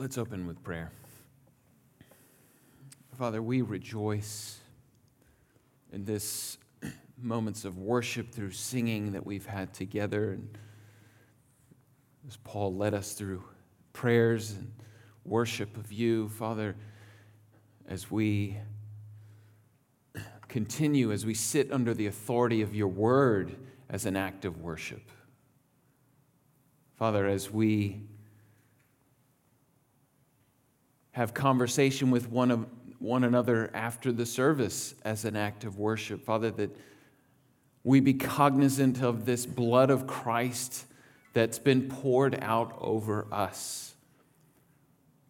Let's open with prayer. Father, we rejoice in this moments of worship through singing that we've had together. And as Paul led us through prayers and worship of you, Father, as we continue, as we sit under the authority of your word as an act of worship. Father, as we have conversation with one, of, one another after the service as an act of worship, Father, that we be cognizant of this blood of Christ that's been poured out over us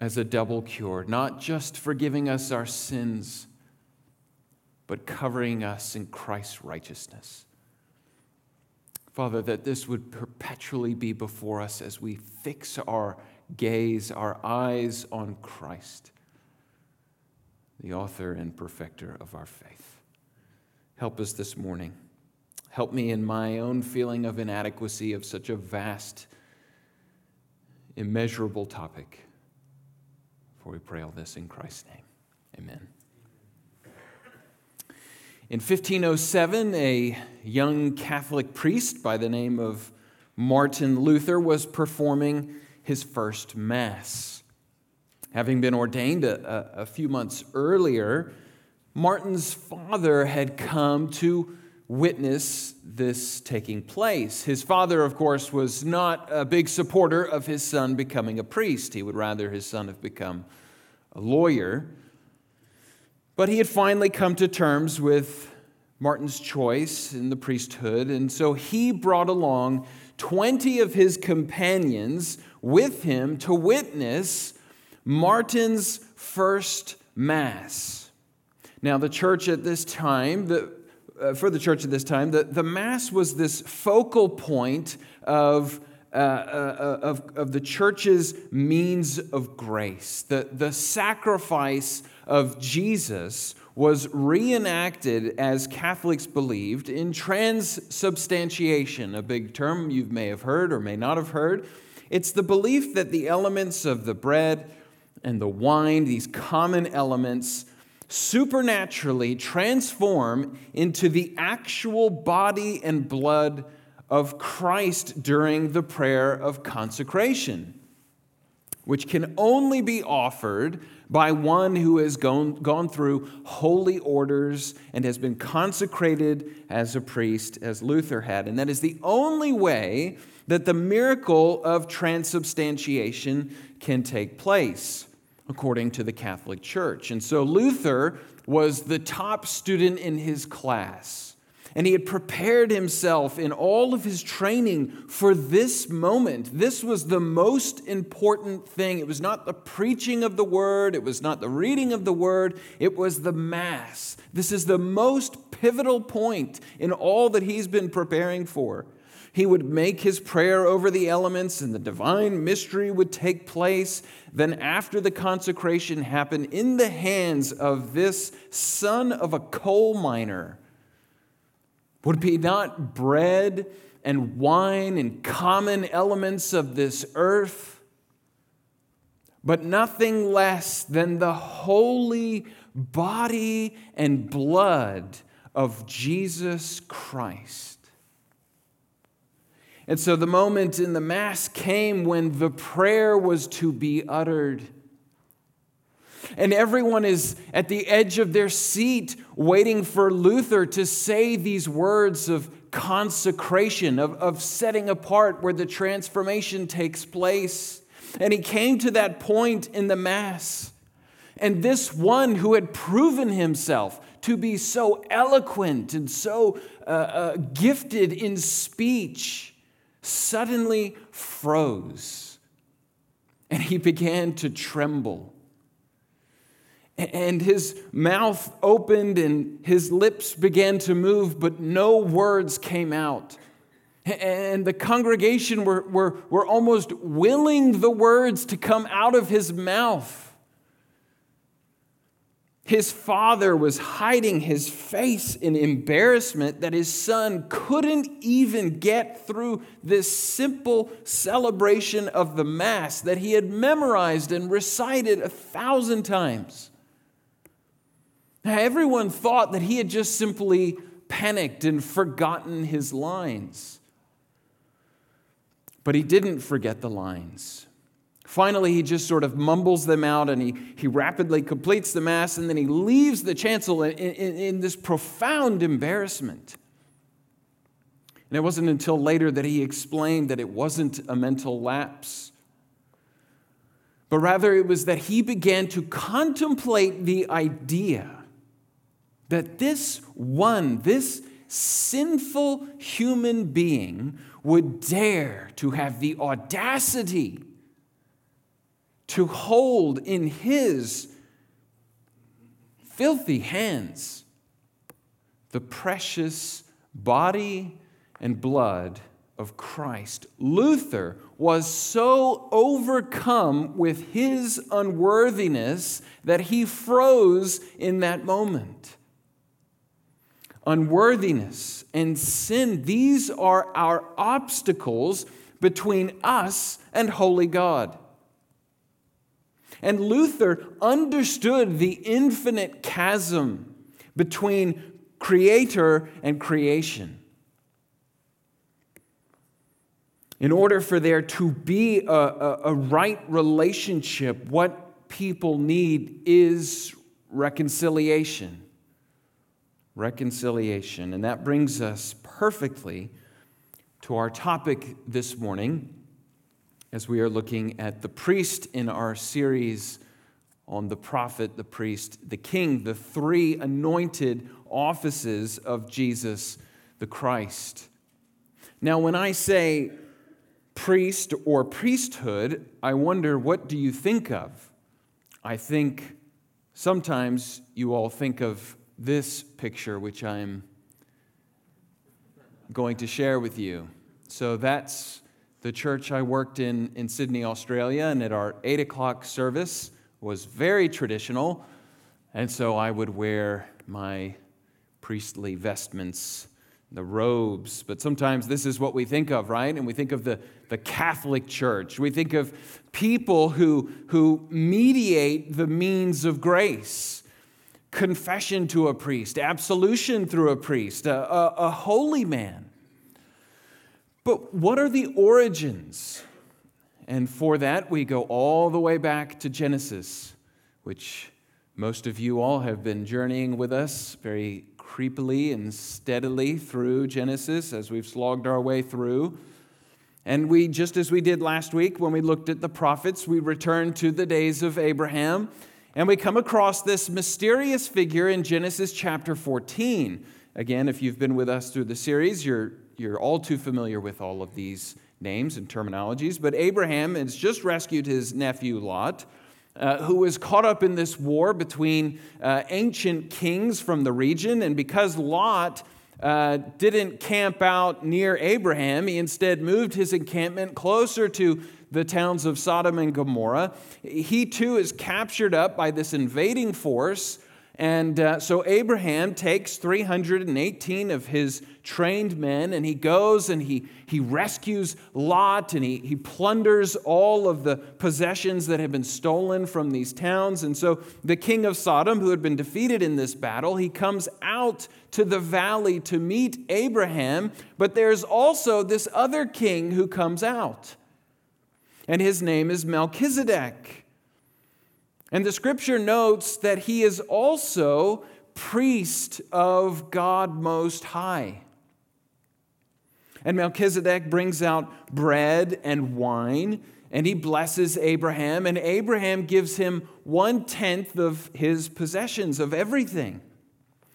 as a double cure, not just forgiving us our sins, but covering us in Christ's righteousness. Father, that this would perpetually be before us as we fix our gaze, our eyes on Christ, the author and perfecter of our faith. Help us this morning. Help me in my own feeling of inadequacy of such a vast, immeasurable topic. For we pray all this in Christ's name. Amen. In 1507, a young Catholic priest by the name of Martin Luther was performing his first Mass. Having been ordained a, a, a few months earlier, Martin's father had come to witness this taking place. His father, of course, was not a big supporter of his son becoming a priest. He would rather his son have become a lawyer. But he had finally come to terms with Martin's choice in the priesthood, and so he brought along 20 of his companions with him to witness Martin's first Mass. Now, the church at this time, the, uh, for the church at this time, the, the Mass was this focal point of, uh, uh, of, of the church's means of grace. The, the sacrifice of Jesus was reenacted, as Catholics believed, in transubstantiation, a big term you may have heard or may not have heard. It's the belief that the elements of the bread and the wine, these common elements, supernaturally transform into the actual body and blood of Christ during the prayer of consecration, which can only be offered by one who has gone, gone through holy orders and has been consecrated as a priest, as Luther had. And that is the only way that the miracle of transubstantiation can take place according to the Catholic Church. And so Luther was the top student in his class. And he had prepared himself in all of his training for this moment. This was the most important thing. It was not the preaching of the word, it was not the reading of the word, it was the Mass. This is the most pivotal point in all that he's been preparing for. He would make his prayer over the elements, and the divine mystery would take place. Then, after the consecration happened, in the hands of this son of a coal miner, would be not bread and wine and common elements of this earth, but nothing less than the holy body and blood of Jesus Christ. And so the moment in the Mass came when the prayer was to be uttered. And everyone is at the edge of their seat waiting for Luther to say these words of consecration, of, of setting apart where the transformation takes place. And he came to that point in the Mass. And this one who had proven himself to be so eloquent and so uh, uh, gifted in speech suddenly froze and he began to tremble. And his mouth opened and his lips began to move, but no words came out. And the congregation were, were, were almost willing the words to come out of his mouth. His father was hiding his face in embarrassment that his son couldn't even get through this simple celebration of the Mass that he had memorized and recited a thousand times. Now, everyone thought that he had just simply panicked and forgotten his lines. But he didn't forget the lines. Finally, he just sort of mumbles them out and he, he rapidly completes the Mass and then he leaves the chancel in, in, in this profound embarrassment. And it wasn't until later that he explained that it wasn't a mental lapse, but rather it was that he began to contemplate the idea that this one, this sinful human being, would dare to have the audacity to hold in his filthy hands the precious body and blood of Christ. Luther was so overcome with his unworthiness that he froze in that moment. Unworthiness and sin, these are our obstacles between us and holy God. And Luther understood the infinite chasm between creator and creation. In order for there to be a, a, a, right relationship, what people need is reconciliation. Reconciliation. And that brings us perfectly to our topic this morning as we are looking at the priest in our series on the prophet, the priest, the king, the three anointed offices of Jesus the Christ. Now, when I say priest or priesthood, I wonder what do you think of? I think sometimes you all think of this picture, which I'm going to share with you. So that's the church I worked in in Sydney, Australia, and at our 8 o'clock service was very traditional. And so I would wear my priestly vestments, the robes. But sometimes this is what we think of, right? And we think of the, the Catholic Church. We think of people who, who mediate the means of grace confession to a priest, absolution through a priest, a, a, a holy man. But what are the origins? And for that, we go all the way back to Genesis, which most of you all have been journeying with us very creepily and steadily through Genesis as we've slogged our way through. And we, just as we did last week when we looked at the prophets, we return to the days of Abraham and we come across this mysterious figure in Genesis chapter 14. Again, if you've been with us through the series, you're you're all too familiar with all of these names and terminologies, but Abraham has just rescued his nephew Lot. Uh, who was caught up in this war between uh, ancient kings from the region. And because Lot uh, didn't camp out near Abraham, he instead moved his encampment closer to the towns of Sodom and Gomorrah. He too is captured up by this invading force and uh, so Abraham takes 318 of his trained men and he goes and he, he rescues Lot and he, he plunders all of the possessions that have been stolen from these towns. And so the king of Sodom, who had been defeated in this battle, he comes out to the valley to meet Abraham. But there's also this other king who comes out, and his name is Melchizedek. And the scripture notes that he is also priest of God Most High. And Melchizedek brings out bread and wine, and he blesses Abraham, and Abraham gives him one tenth of his possessions, of everything.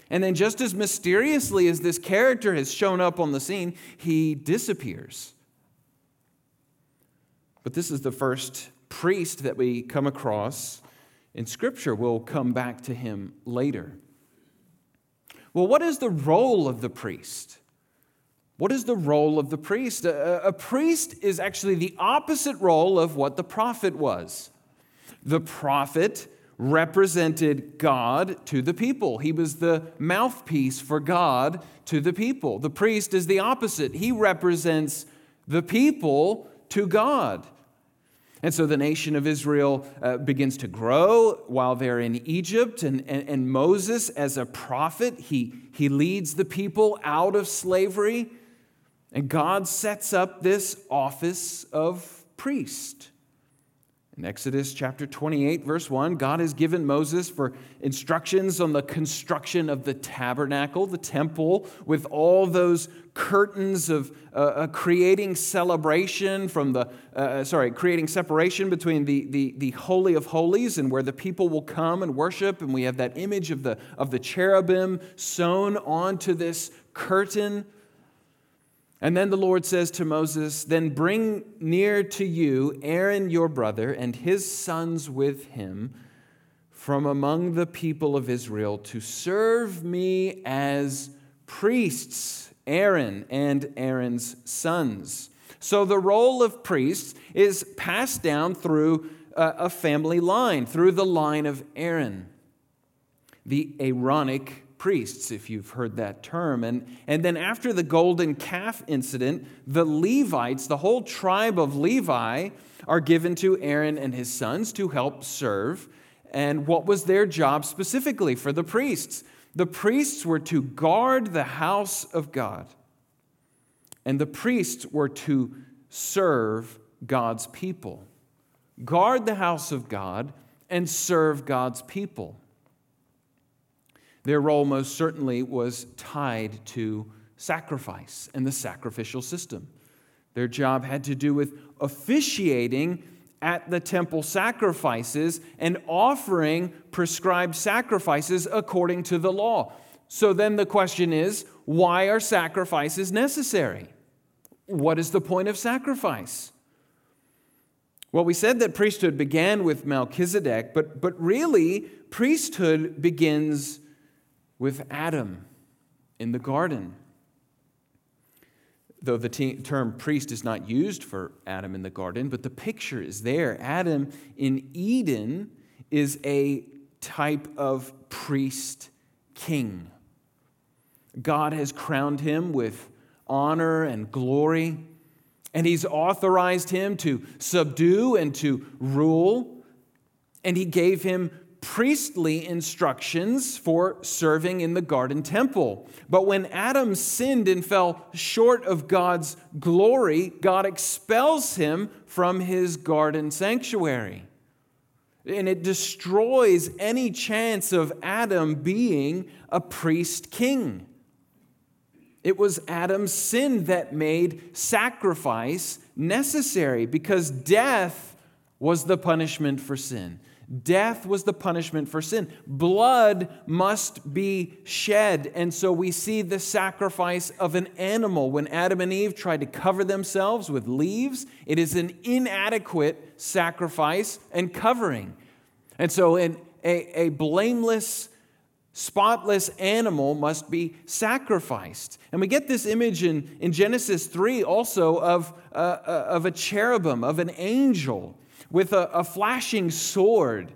And then, just as mysteriously as this character has shown up on the scene, he disappears. But this is the first priest that we come across in Scripture. We'll come back to him later. Well, what is the role of the priest? What is the role of the priest? A, a, priest is actually the opposite role of what the prophet was. The prophet represented God to the people. He was the mouthpiece for God to the people. The priest is the opposite, he represents the people to God. And so the nation of Israel uh, begins to grow while they're in Egypt. And, and, and Moses, as a prophet, he, he leads the people out of slavery. And God sets up this office of priest. In Exodus chapter 28, verse 1, God has given Moses for instructions on the construction of the tabernacle, the temple, with all those curtains of uh, uh, creating celebration from the, uh, uh, sorry, creating separation between the, the, the Holy of Holies and where the people will come and worship. And we have that image of the, of the cherubim sewn onto this curtain. And then the Lord says to Moses, Then bring near to you Aaron your brother and his sons with him from among the people of Israel to serve me as priests, Aaron and Aaron's sons. So the role of priests is passed down through a family line, through the line of Aaron. The Aaronic priests, if you've heard that term. And, and then after the golden calf incident, the Levites, the whole tribe of Levi, are given to Aaron and his sons to help serve. And what was their job specifically for the priests? The priests were to guard the house of God, and the priests were to serve God's people. Guard the house of God and serve God's people. Their role most certainly was tied to sacrifice and the sacrificial system. Their job had to do with officiating at the temple sacrifices and offering prescribed sacrifices according to the law. So then the question is why are sacrifices necessary? What is the point of sacrifice? Well, we said that priesthood began with Melchizedek, but, but really, priesthood begins with Adam in the garden. Though the te- term priest is not used for Adam in the garden, but the picture is there. Adam in Eden is a type of priest king. God has crowned him with honor and glory, and he's authorized him to subdue and to rule, and he gave him priestly instructions for serving in the garden temple. But when Adam sinned and fell short of God's glory, God expels him from his garden sanctuary. And it destroys any chance of Adam being a priest king. It was Adam's sin that made sacrifice necessary because death was the punishment for sin. Death was the punishment for sin. Blood must be shed. And so we see the sacrifice of an animal. When Adam and Eve tried to cover themselves with leaves, it is an inadequate sacrifice and covering. And so an, a, a blameless, spotless animal must be sacrificed. And we get this image in, in Genesis 3 also of, uh, uh of a cherubim, of an angel with a, a flashing sword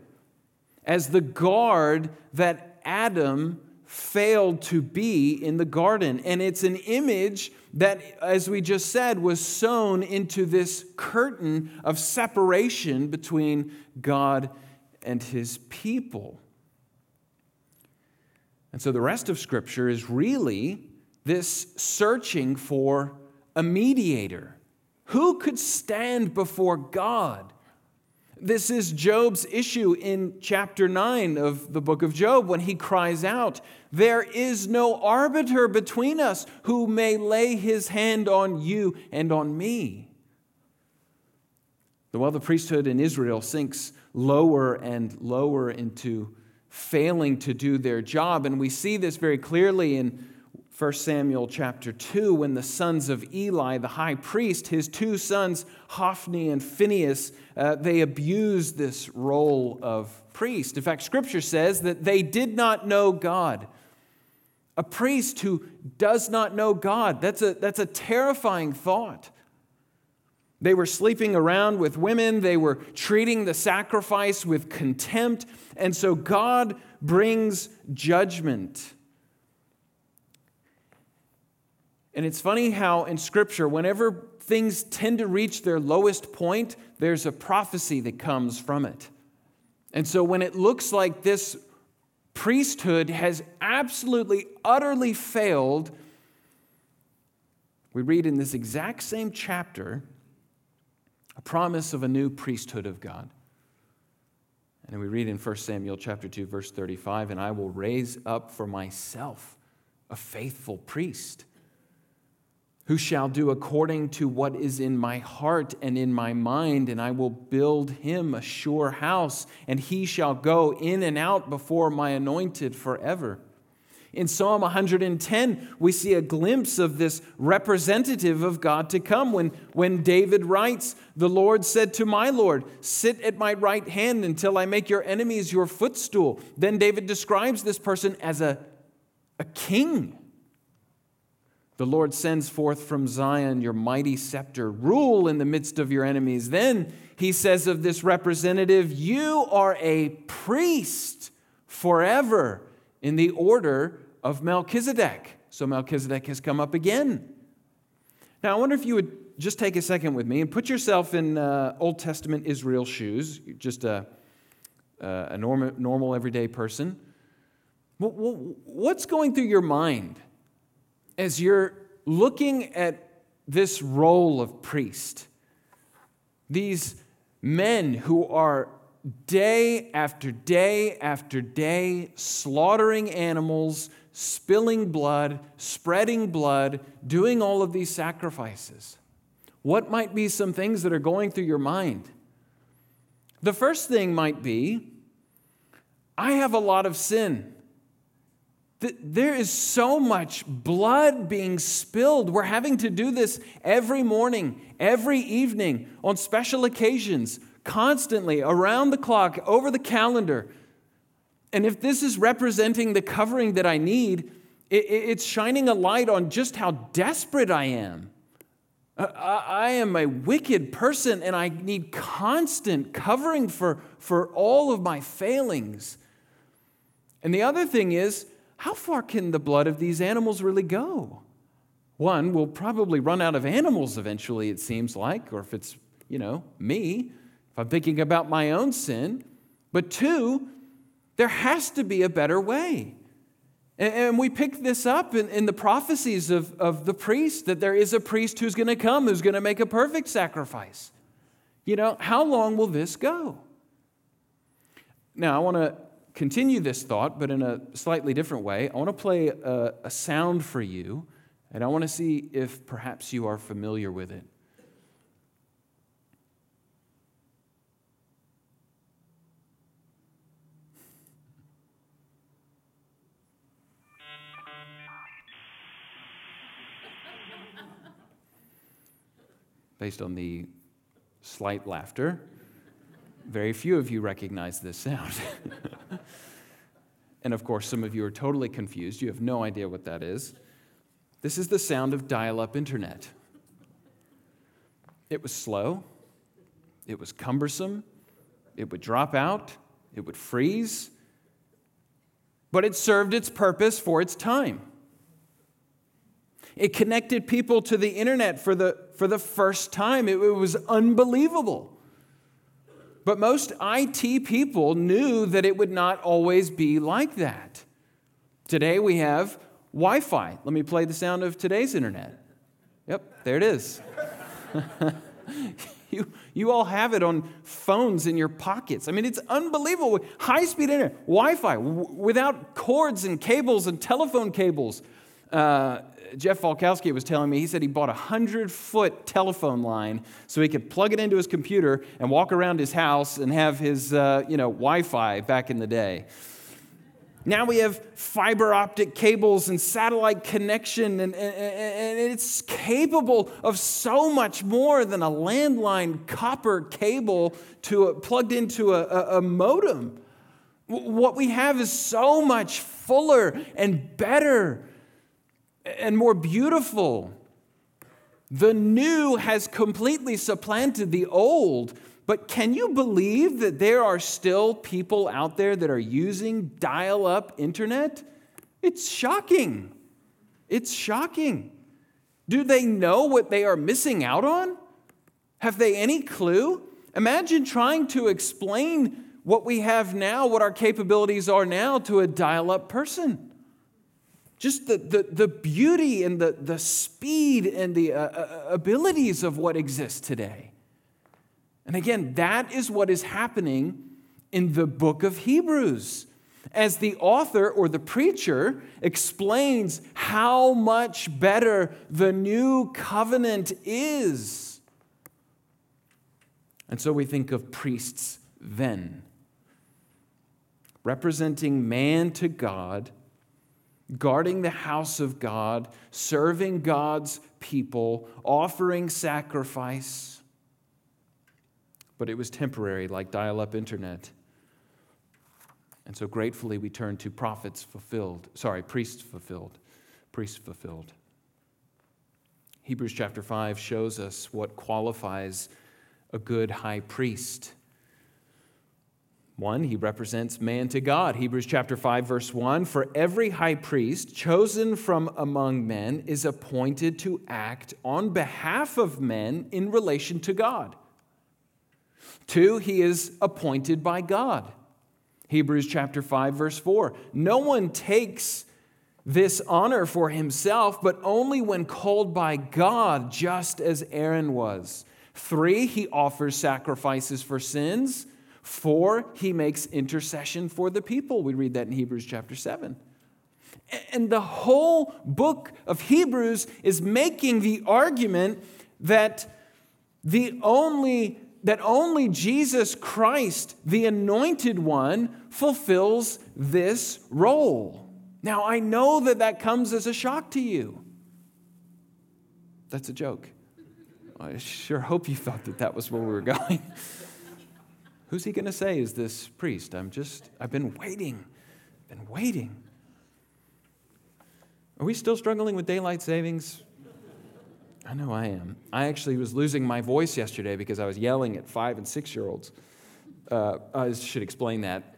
as the guard that Adam failed to be in the garden. And it's an image that, as we just said, was sewn into this curtain of separation between God and his people. And so the rest of Scripture is really this searching for a mediator. Who could stand before God? This is Job's issue in chapter 9 of the book of Job when he cries out, There is no arbiter between us who may lay his hand on you and on me. The while the priesthood in Israel sinks lower and lower into failing to do their job, and we see this very clearly in 1 Samuel chapter 2, when the sons of Eli, the high priest, his two sons, Hophni and Phinehas, uh, they abused this role of priest. In fact, scripture says that they did not know God. A priest who does not know God, that's a, that's a terrifying thought. They were sleeping around with women. They were treating the sacrifice with contempt. And so God brings judgment. And it's funny how in Scripture, whenever things tend to reach their lowest point, there's a prophecy that comes from it. And so when it looks like this priesthood has absolutely, utterly failed, we read in this exact same chapter a promise of a new priesthood of God. And we read in 1 Samuel chapter 2 verse 35, and I will raise up for myself a faithful priest who shall do according to what is in my heart and in my mind, and I will build him a sure house, and he shall go in and out before my anointed forever. In Psalm 110, we see a glimpse of this representative of God to come when, when David writes, The Lord said to my Lord, Sit at my right hand until I make your enemies your footstool. Then David describes this person as a, a king. The Lord sends forth from Zion your mighty scepter, rule in the midst of your enemies. Then he says of this representative, You are a priest forever in the order of Melchizedek. So Melchizedek has come up again. Now, I wonder if you would just take a second with me and put yourself in uh, Old Testament Israel shoes, just a, a normal, normal, everyday person. What's going through your mind as you're looking at this role of priest? These men who are day after day after day, slaughtering animals, spilling blood, spreading blood, doing all of these sacrifices. What might be some things that are going through your mind? The first thing might be I have a lot of sin. There is so much blood being spilled. We're having to do this every morning, every evening, on special occasions constantly, around the clock, over the calendar. And if this is representing the covering that I need, it's shining a light on just how desperate I am. Uh, I am a wicked person and I need constant covering for, for all of my failings. And the other thing is, how far can the blood of these animals really go? One, we'll probably run out of animals eventually, it seems like, or if it's, you know, me. If I'm thinking about my own sin. But two, there has to be a better way. And we pick this up in, in, the prophecies of, of the priest that there is a priest who's going to come, who's going to make a perfect sacrifice. You know, how long will this go? Now, I want to continue this thought, but in a slightly different way. I want to play a, a sound for you, and I want to see if perhaps you are familiar with it. based on the slight laughter, very few of you recognize this sound. and of course, some of you are totally confused. You have no idea what that is. This is the sound of dial up internet. It was slow, it was cumbersome, it would drop out, it would freeze, but it served its purpose for its time. It connected people to the internet for the, for the first time. It, it was unbelievable. But most IT people knew that it would not always be like that. Today we have Wi Fi. Let me play the sound of today's internet. Yep, there it is. you, you all have it on phones in your pockets. I mean, it's unbelievable. High speed internet, Wi Fi, w- without cords and cables and telephone cables. Uh, Jeff Falkowski was telling me, he said he bought a 100 foot telephone line so he could plug it into his computer and walk around his house and have his uh, you know, Wi Fi back in the day. Now we have fiber optic cables and satellite connection, and, and, and, it's capable of so much more than a landline copper cable to a, plugged into a, a, a modem. What we have is so much fuller and better and more beautiful. The new has completely supplanted the old. But can you believe that there are still people out there that are using dial up internet? It's shocking. It's shocking. Do they know what they are missing out on? Have they any clue? Imagine trying to explain what we have now, what our capabilities are now, to a dial up person. Just the, the, the beauty and the, the speed and the uh, uh, abilities of what exists today. And again, that is what is happening in the book of Hebrews. As the author or the preacher explains how much better the new covenant is. And so we think of priests then, representing man to God guarding the house of God, serving God's people, offering sacrifice. But it was temporary, like dial up internet. And so gratefully we turn to prophets fulfilled, sorry, priests fulfilled, priests fulfilled. Hebrews chapter 5 shows us what qualifies a good high priest. One, he represents man to God. Hebrews chapter 5 verse 1, for every high priest chosen from among men is appointed to act on behalf of men in relation to God. Two, he is appointed by God. Hebrews chapter 5 verse 4, no one takes this honor for himself, but only when called by God, just as Aaron was. Three, he offers sacrifices for sins. Four, he makes intercession for the people. We read that in Hebrews chapter 7. And the whole book of Hebrews is making the argument that the only that only Jesus Christ, the anointed one, fulfills this role. Now, I know that that comes as a shock to you. That's a joke. I sure hope you thought that that was where we were going. Who's he going to say is this priest? I'm just, I've been waiting, been waiting. Are we still struggling with daylight savings? I know I am. I actually was losing my voice yesterday because I was yelling at five and six year olds. Uh, I should explain that.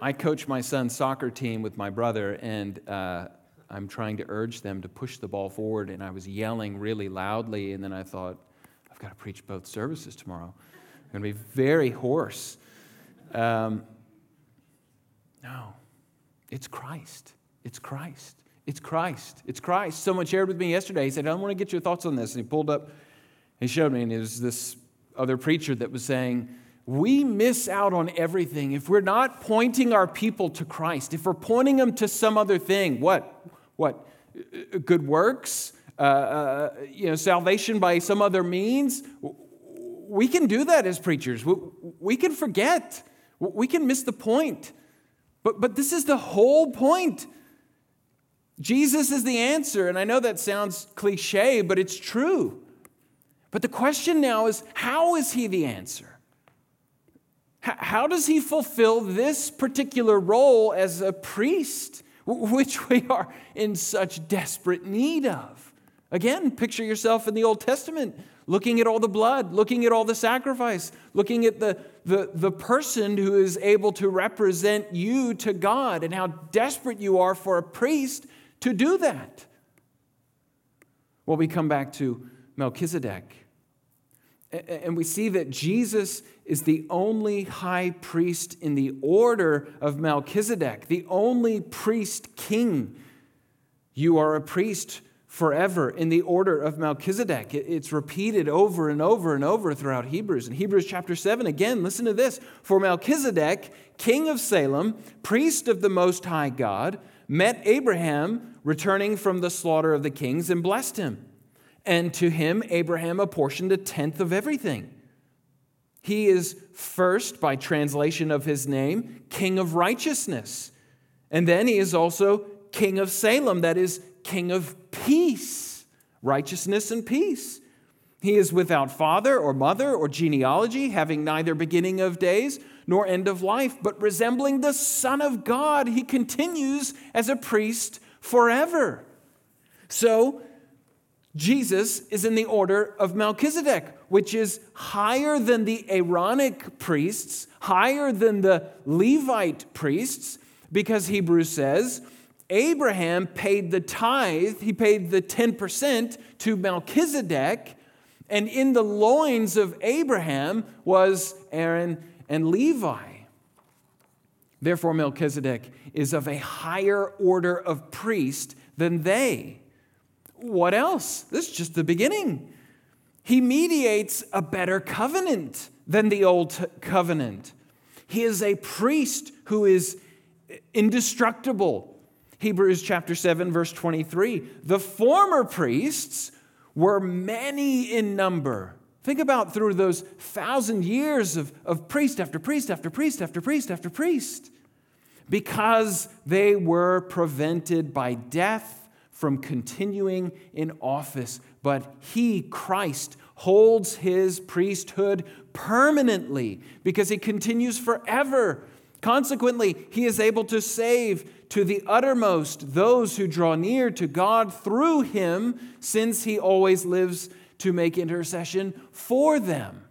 I coach my son's soccer team with my brother, and uh, I'm trying to urge them to push the ball forward, and I was yelling really loudly, and then I thought, I've got to preach both services tomorrow going to be very hoarse. Um, no, it's Christ. It's Christ. It's Christ. It's Christ. Someone shared with me yesterday. He said, I want to get your thoughts on this. And he pulled up, he showed me, and it was this other preacher that was saying, we miss out on everything if we're not pointing our people to Christ, if we're pointing them to some other thing. What? What? Good works? Uh, uh, you know, salvation by some other means? We can do that as preachers. We, we can forget. We can miss the point. But, but this is the whole point. Jesus is the answer. And I know that sounds cliche, but it's true. But the question now is how is he the answer? How does he fulfill this particular role as a priest, which we are in such desperate need of? Again, picture yourself in the Old Testament looking at all the blood, looking at all the sacrifice, looking at the, the, the person who is able to represent you to God and how desperate you are for a priest to do that. Well, we come back to Melchizedek. And we see that Jesus is the only high priest in the order of Melchizedek, the only priest king. You are a priest forever in the order of Melchizedek. It's repeated over and over and over throughout Hebrews. In Hebrews chapter 7, again, listen to this. For Melchizedek, king of Salem, priest of the Most High God, met Abraham returning from the slaughter of the kings and blessed him. And to him, Abraham apportioned a tenth of everything. He is first, by translation of his name, king of righteousness. And then he is also king of Salem, that is, king of peace, righteousness and peace. He is without father or mother or genealogy, having neither beginning of days nor end of life, but resembling the Son of God, he continues as a priest forever. So, Jesus is in the order of Melchizedek, which is higher than the Aaronic priests, higher than the Levite priests, because Hebrews says Abraham paid the tithe, he paid the 10% to Melchizedek, and in the loins of Abraham was Aaron and Levi. Therefore, Melchizedek is of a higher order of priest than they. What else? This is just the beginning. He mediates a better covenant than the old covenant. He is a priest who is indestructible. Hebrews chapter 7, verse 23. The former priests were many in number. Think about through those thousand years of, of priest after priest after priest after priest after priest. Because they were prevented by death from continuing in office, but he, Christ, holds his priesthood permanently because he continues forever. Consequently, he is able to save to the uttermost those who draw near to God through him, since he always lives to make intercession for them.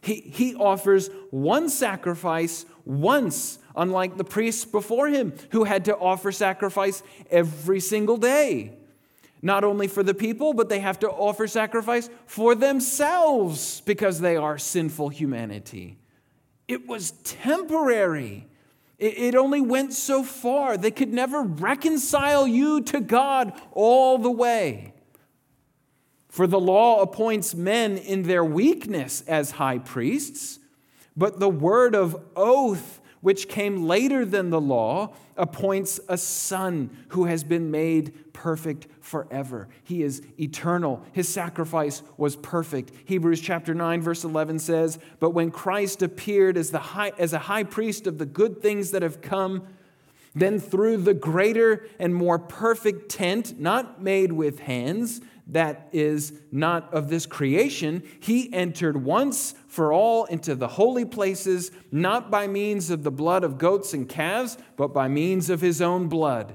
He, he offers one sacrifice once unlike the priests before him who had to offer sacrifice every single day. Not only for the people, but they have to offer sacrifice for themselves because they are sinful humanity. It was temporary. It only went so far. They could never reconcile you to God all the way. For the law appoints men in their weakness as high priests, but the word of oath which came later than the law, appoints a son who has been made perfect forever. He is eternal. His sacrifice was perfect. Hebrews chapter 9 verse 11 says, "But when Christ appeared as the high, as a high priest of the good things that have come, then through the greater and more perfect tent, not made with hands, that is not of this creation, he entered once for all into the holy places, not by means of the blood of goats and calves, but by means of his own blood.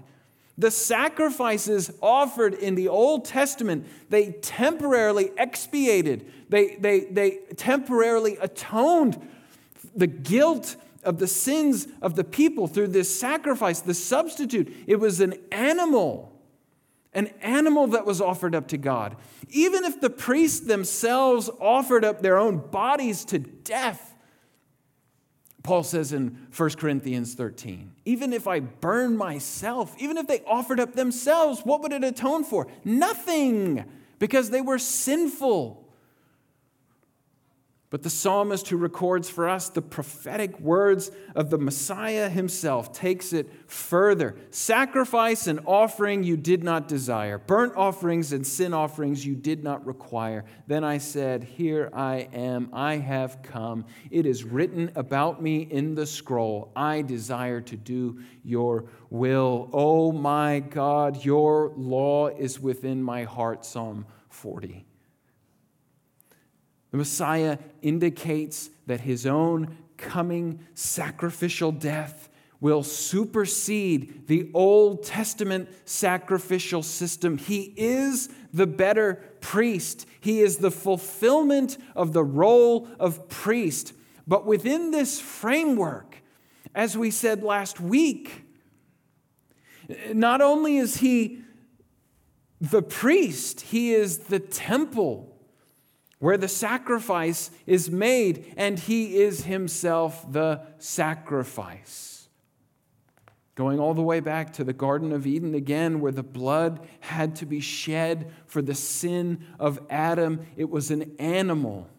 The sacrifices offered in the Old Testament, they temporarily expiated, they, they, they temporarily atoned the guilt of the sins of the people through this sacrifice, the substitute. It was an animal an animal that was offered up to God. Even if the priests themselves offered up their own bodies to death, Paul says in 1 Corinthians 13, even if I burn myself, even if they offered up themselves, what would it atone for? Nothing, because they were sinful. But the psalmist who records for us the prophetic words of the Messiah himself takes it further. Sacrifice and offering you did not desire, burnt offerings and sin offerings you did not require. Then I said, Here I am, I have come. It is written about me in the scroll. I desire to do your will. Oh my God, your law is within my heart. Psalm 40. The Messiah indicates that his own coming sacrificial death will supersede the Old Testament sacrificial system. He is the better priest, he is the fulfillment of the role of priest. But within this framework, as we said last week, not only is he the priest, he is the temple where the sacrifice is made, and he is himself the sacrifice. Going all the way back to the Garden of Eden again, where the blood had to be shed for the sin of Adam, it was an animal.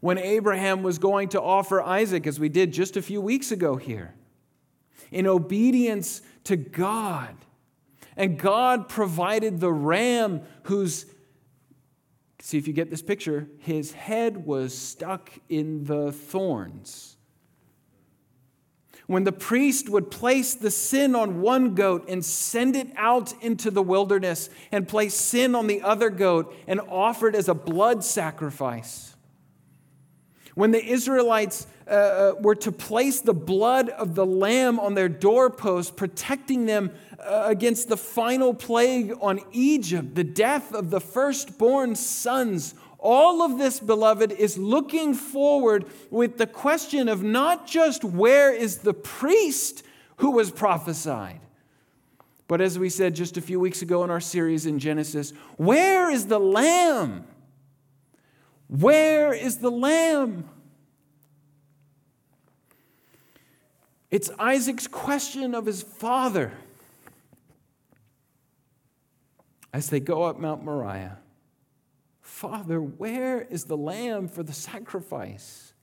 When Abraham was going to offer Isaac, as we did just a few weeks ago here, in obedience to God, and God provided the ram whose See if you get this picture. His head was stuck in the thorns. When the priest would place the sin on one goat and send it out into the wilderness and place sin on the other goat and offer it as a blood sacrifice. When the Israelites uh, uh were to place the blood of the lamb on their doorpost, protecting them uh, against the final plague on Egypt, the death of the firstborn sons. All of this, beloved, is looking forward with the question of not just where is the priest who was prophesied, but as we said just a few weeks ago in our series in Genesis, where is the lamb? Where is the lamb? It's Isaac's question of his father as they go up Mount Moriah Father, where is the lamb for the sacrifice?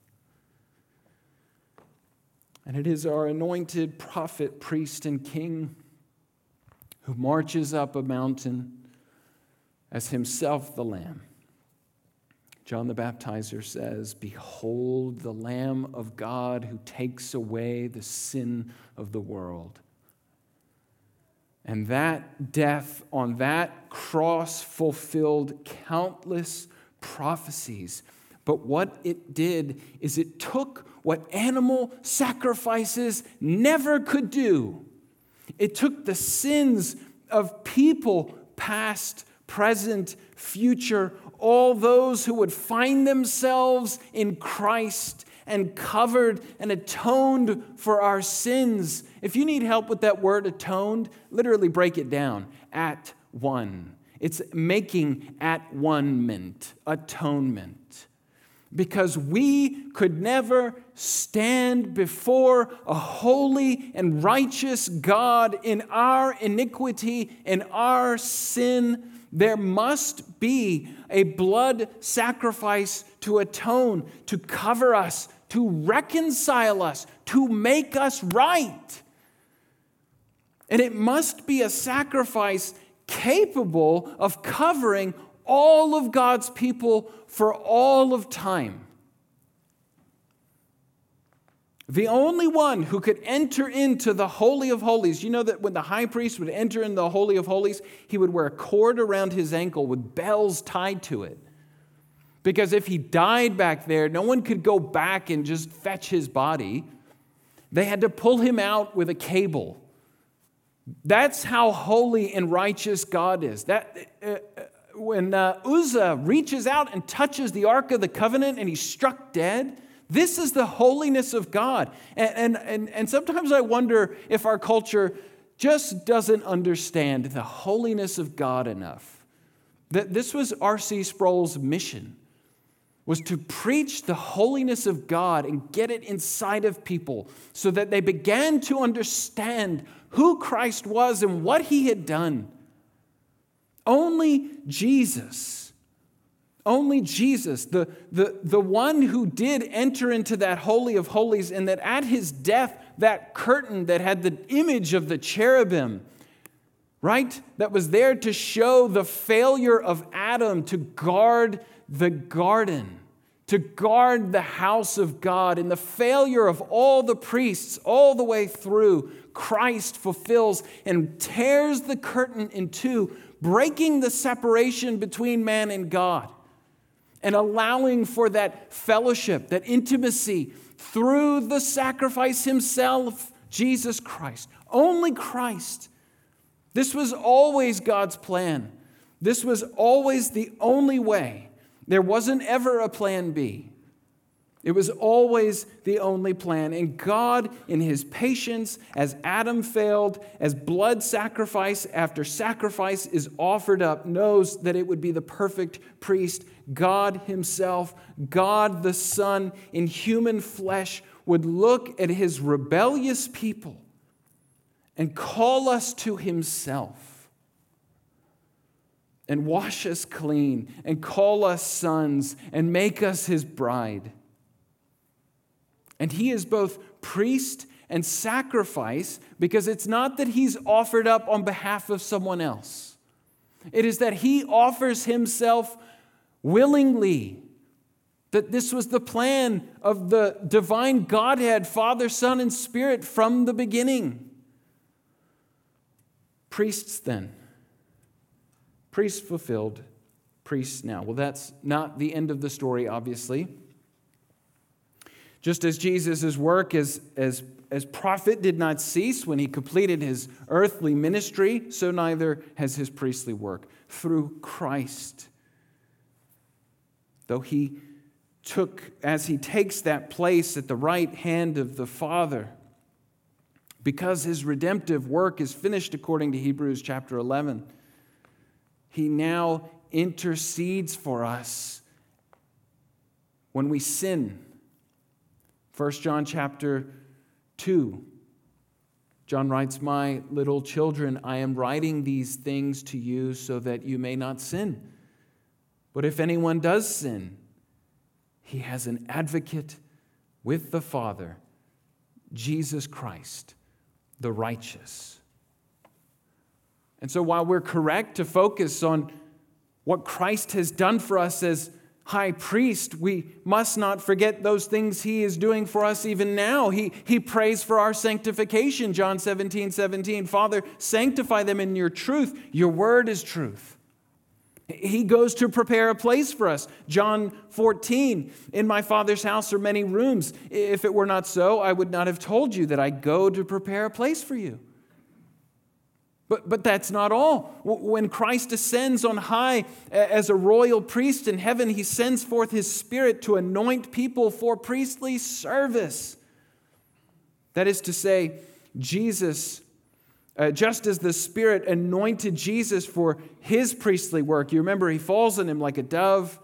And it is our anointed prophet, priest, and king who marches up a mountain as himself the lamb. John the Baptizer says, Behold the Lamb of God who takes away the sin of the world. And that death on that cross fulfilled countless prophecies. But what it did is it took what animal sacrifices never could do. It took the sins of people, past, present, future, all those who would find themselves in Christ and covered and atoned for our sins. If you need help with that word atoned, literally break it down at one. It's making at one meant, atonement. Because we could never stand before a holy and righteous God in our iniquity, in our sin. There must be a blood sacrifice to atone, to cover us, to reconcile us, to make us right. And it must be a sacrifice capable of covering all of God's people for all of time. The only one who could enter into the Holy of Holies, you know that when the high priest would enter in the Holy of Holies, he would wear a cord around his ankle with bells tied to it. Because if he died back there, no one could go back and just fetch his body. They had to pull him out with a cable. That's how holy and righteous God is. That, uh, uh, when uh, Uzzah reaches out and touches the Ark of the Covenant and he's struck dead, this is the holiness of God. And, and, and, and sometimes I wonder if our culture just doesn't understand the holiness of God enough. That this was R.C. Sproul's mission was to preach the holiness of God and get it inside of people so that they began to understand who Christ was and what he had done. Only Jesus, only Jesus, the, the, the one who did enter into that Holy of Holies, and that at his death, that curtain that had the image of the cherubim, right, that was there to show the failure of Adam to guard the garden, to guard the house of God, and the failure of all the priests all the way through, Christ fulfills and tears the curtain in two, breaking the separation between man and God, and allowing for that fellowship, that intimacy through the sacrifice himself, Jesus Christ. Only Christ. This was always God's plan. This was always the only way. There wasn't ever a plan B. It was always the only plan. And God, in his patience, as Adam failed, as blood sacrifice after sacrifice is offered up, knows that it would be the perfect priest. God himself, God the Son, in human flesh, would look at his rebellious people and call us to himself and wash us clean and call us sons and make us his bride. And he is both priest and sacrifice because it's not that he's offered up on behalf of someone else. It is that he offers himself willingly. That this was the plan of the divine Godhead, Father, Son, and Spirit from the beginning. Priests, then. Priests fulfilled, priests now. Well, that's not the end of the story, obviously. Just as Jesus' work as, as, as prophet did not cease when he completed his earthly ministry, so neither has his priestly work. Through Christ, though he took, as he takes that place at the right hand of the Father, because his redemptive work is finished according to Hebrews chapter 11, he now intercedes for us when we sin 1 John chapter 2. John writes, My little children, I am writing these things to you so that you may not sin. But if anyone does sin, he has an advocate with the Father, Jesus Christ, the righteous. And so while we're correct to focus on what Christ has done for us as high priest, we must not forget those things he is doing for us even now. He, he prays for our sanctification, John 17, 17. Father, sanctify them in your truth. Your word is truth. He goes to prepare a place for us. John 14, in my Father's house are many rooms. If it were not so, I would not have told you that I go to prepare a place for you. But, but that's not all. When Christ ascends on high as a royal priest in heaven, he sends forth his Spirit to anoint people for priestly service. That is to say, Jesus, uh, just as the Spirit anointed Jesus for his priestly work, you remember he falls on him like a dove.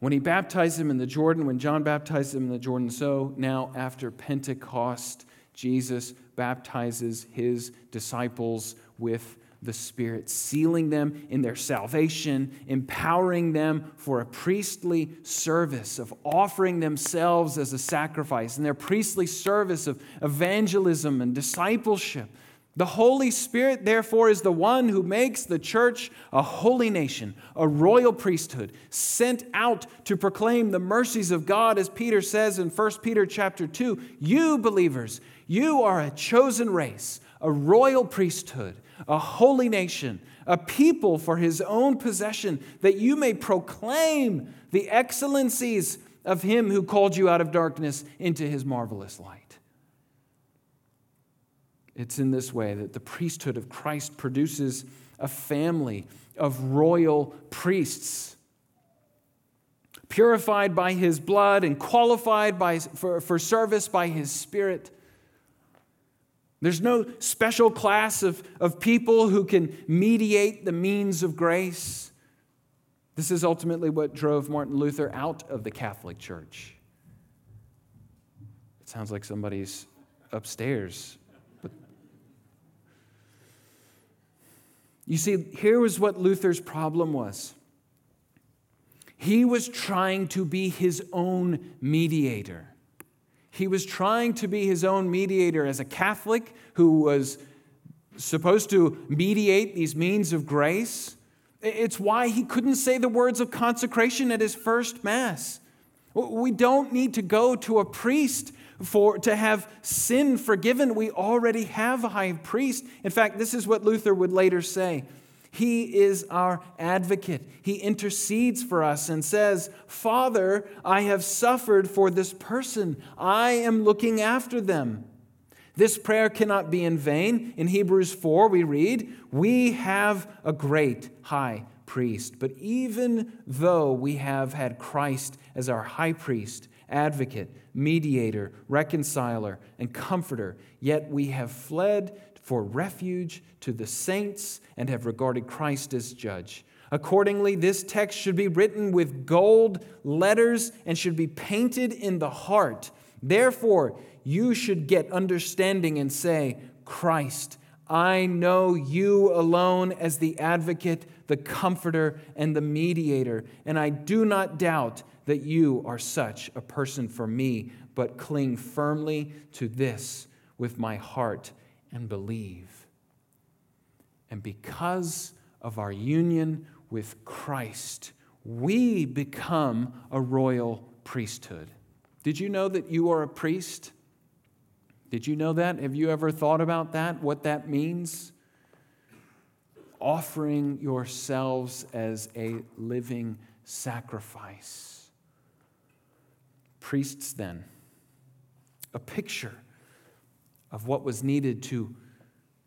When he baptized him in the Jordan, when John baptized him in the Jordan, so now after Pentecost, Jesus baptizes his disciples with the Spirit, sealing them in their salvation, empowering them for a priestly service of offering themselves as a sacrifice, and their priestly service of evangelism and discipleship. The Holy Spirit, therefore, is the one who makes the church a holy nation, a royal priesthood, sent out to proclaim the mercies of God, as Peter says in 1 Peter chapter 2. You believers, you are a chosen race, a royal priesthood, a holy nation, a people for his own possession, that you may proclaim the excellencies of him who called you out of darkness into his marvelous light. It's in this way that the priesthood of Christ produces a family of royal priests, purified by his blood and qualified by, for, for service by his spirit. There's no special class of, of people who can mediate the means of grace. This is ultimately what drove Martin Luther out of the Catholic Church. It sounds like somebody's upstairs. But you see, here was what Luther's problem was. He was trying to be his own mediator. He was trying to be his own mediator as a Catholic who was supposed to mediate these means of grace. It's why he couldn't say the words of consecration at his first Mass. We don't need to go to a priest for, to have sin forgiven. We already have a high priest. In fact, this is what Luther would later say he is our advocate. He intercedes for us and says, Father, I have suffered for this person. I am looking after them. This prayer cannot be in vain. In Hebrews 4, we read, We have a great high priest. But even though we have had Christ as our high priest, advocate, mediator, reconciler, and comforter, yet we have fled for refuge to the saints and have regarded Christ as judge. Accordingly, this text should be written with gold letters and should be painted in the heart. Therefore, you should get understanding and say, Christ, I know you alone as the advocate, the comforter, and the mediator, and I do not doubt that you are such a person for me, but cling firmly to this with my heart and believe. And because of our union with Christ, we become a royal priesthood. Did you know that you are a priest? Did you know that? Have you ever thought about that? What that means? Offering yourselves as a living sacrifice. Priests, then, a picture of what was needed to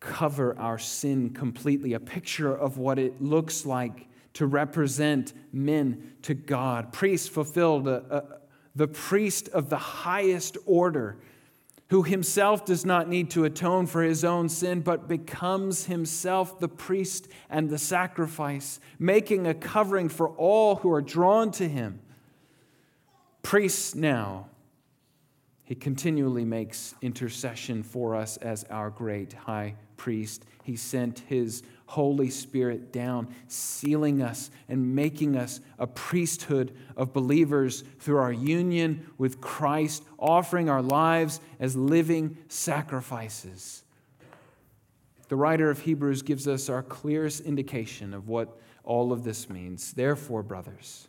cover our sin completely, a picture of what it looks like to represent men to God. Priests fulfilled a, a, the priest of the highest order, who himself does not need to atone for his own sin, but becomes himself the priest and the sacrifice, making a covering for all who are drawn to him. Priests now he continually makes intercession for us as our great high priest. He sent his Holy Spirit down, sealing us and making us a priesthood of believers through our union with Christ, offering our lives as living sacrifices. The writer of Hebrews gives us our clearest indication of what all of this means. Therefore, brothers,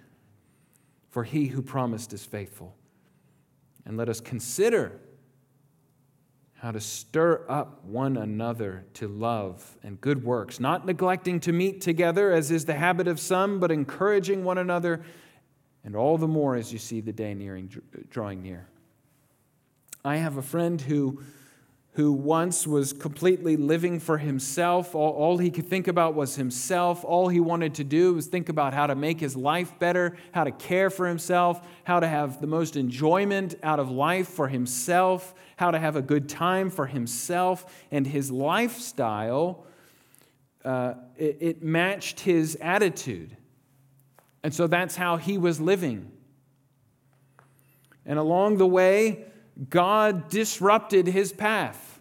for he who promised is faithful. And let us consider how to stir up one another to love and good works, not neglecting to meet together, as is the habit of some, but encouraging one another, and all the more as you see the day nearing, drawing near. I have a friend who who once was completely living for himself. All, all, he could think about was himself. All he wanted to do was think about how to make his life better, how to care for himself, how to have the most enjoyment out of life for himself, how to have a good time for himself. And his lifestyle, uh, it, it matched his attitude. And so that's how he was living. And along the way, God disrupted his path.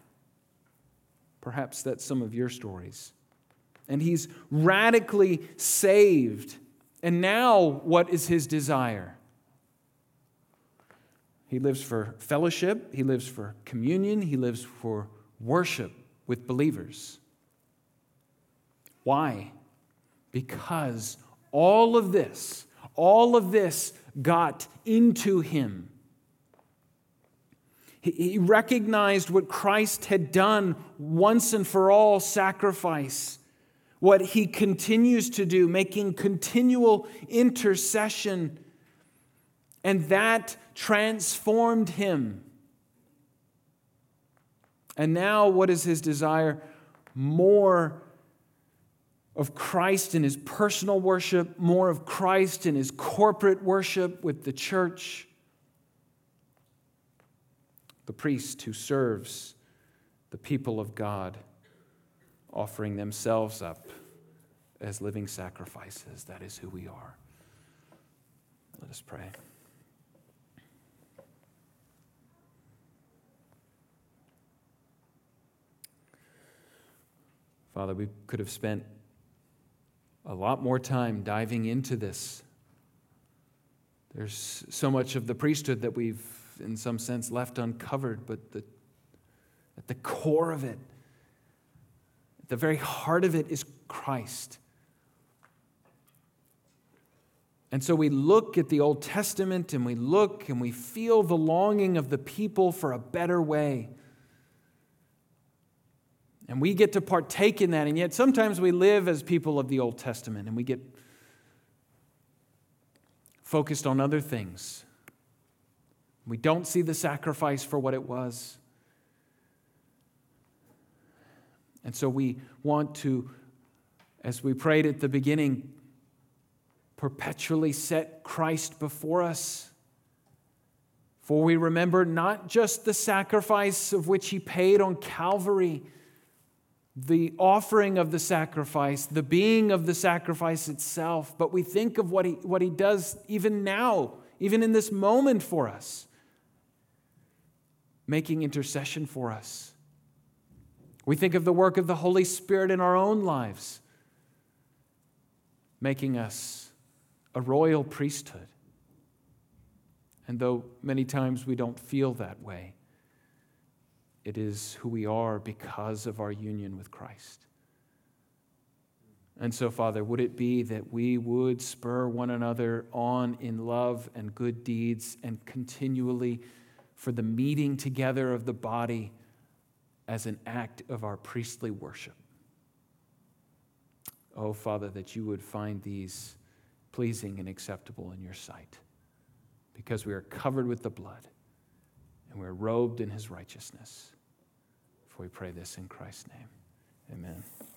Perhaps that's some of your stories. And he's radically saved. And now, what is his desire? He lives for fellowship, he lives for communion, he lives for worship with believers. Why? Because all of this, all of this got into him he recognized what Christ had done once and for all sacrifice, what he continues to do, making continual intercession. And that transformed him. And now, what is his desire? More of Christ in his personal worship, more of Christ in his corporate worship with the church the priest who serves the people of God, offering themselves up as living sacrifices. That is who we are. Let us pray. Father, we could have spent a lot more time diving into this. There's so much of the priesthood that we've in some sense, left uncovered, but the, at the core of it, at the very heart of it, is Christ. And so we look at the Old Testament and we look and we feel the longing of the people for a better way. And we get to partake in that. And yet sometimes we live as people of the Old Testament and we get focused on other things. We don't see the sacrifice for what it was. And so we want to, as we prayed at the beginning, perpetually set Christ before us. For we remember not just the sacrifice of which he paid on Calvary, the offering of the sacrifice, the being of the sacrifice itself, but we think of what he, what he does even now, even in this moment for us, making intercession for us. We think of the work of the Holy Spirit in our own lives, making us a royal priesthood. And though many times we don't feel that way, it is who we are because of our union with Christ. And so, Father, would it be that we would spur one another on in love and good deeds and continually for the meeting together of the body as an act of our priestly worship? Oh, Father, that you would find these pleasing and acceptable in your sight because we are covered with the blood and we're robed in his righteousness. For we pray this in Christ's name. Amen.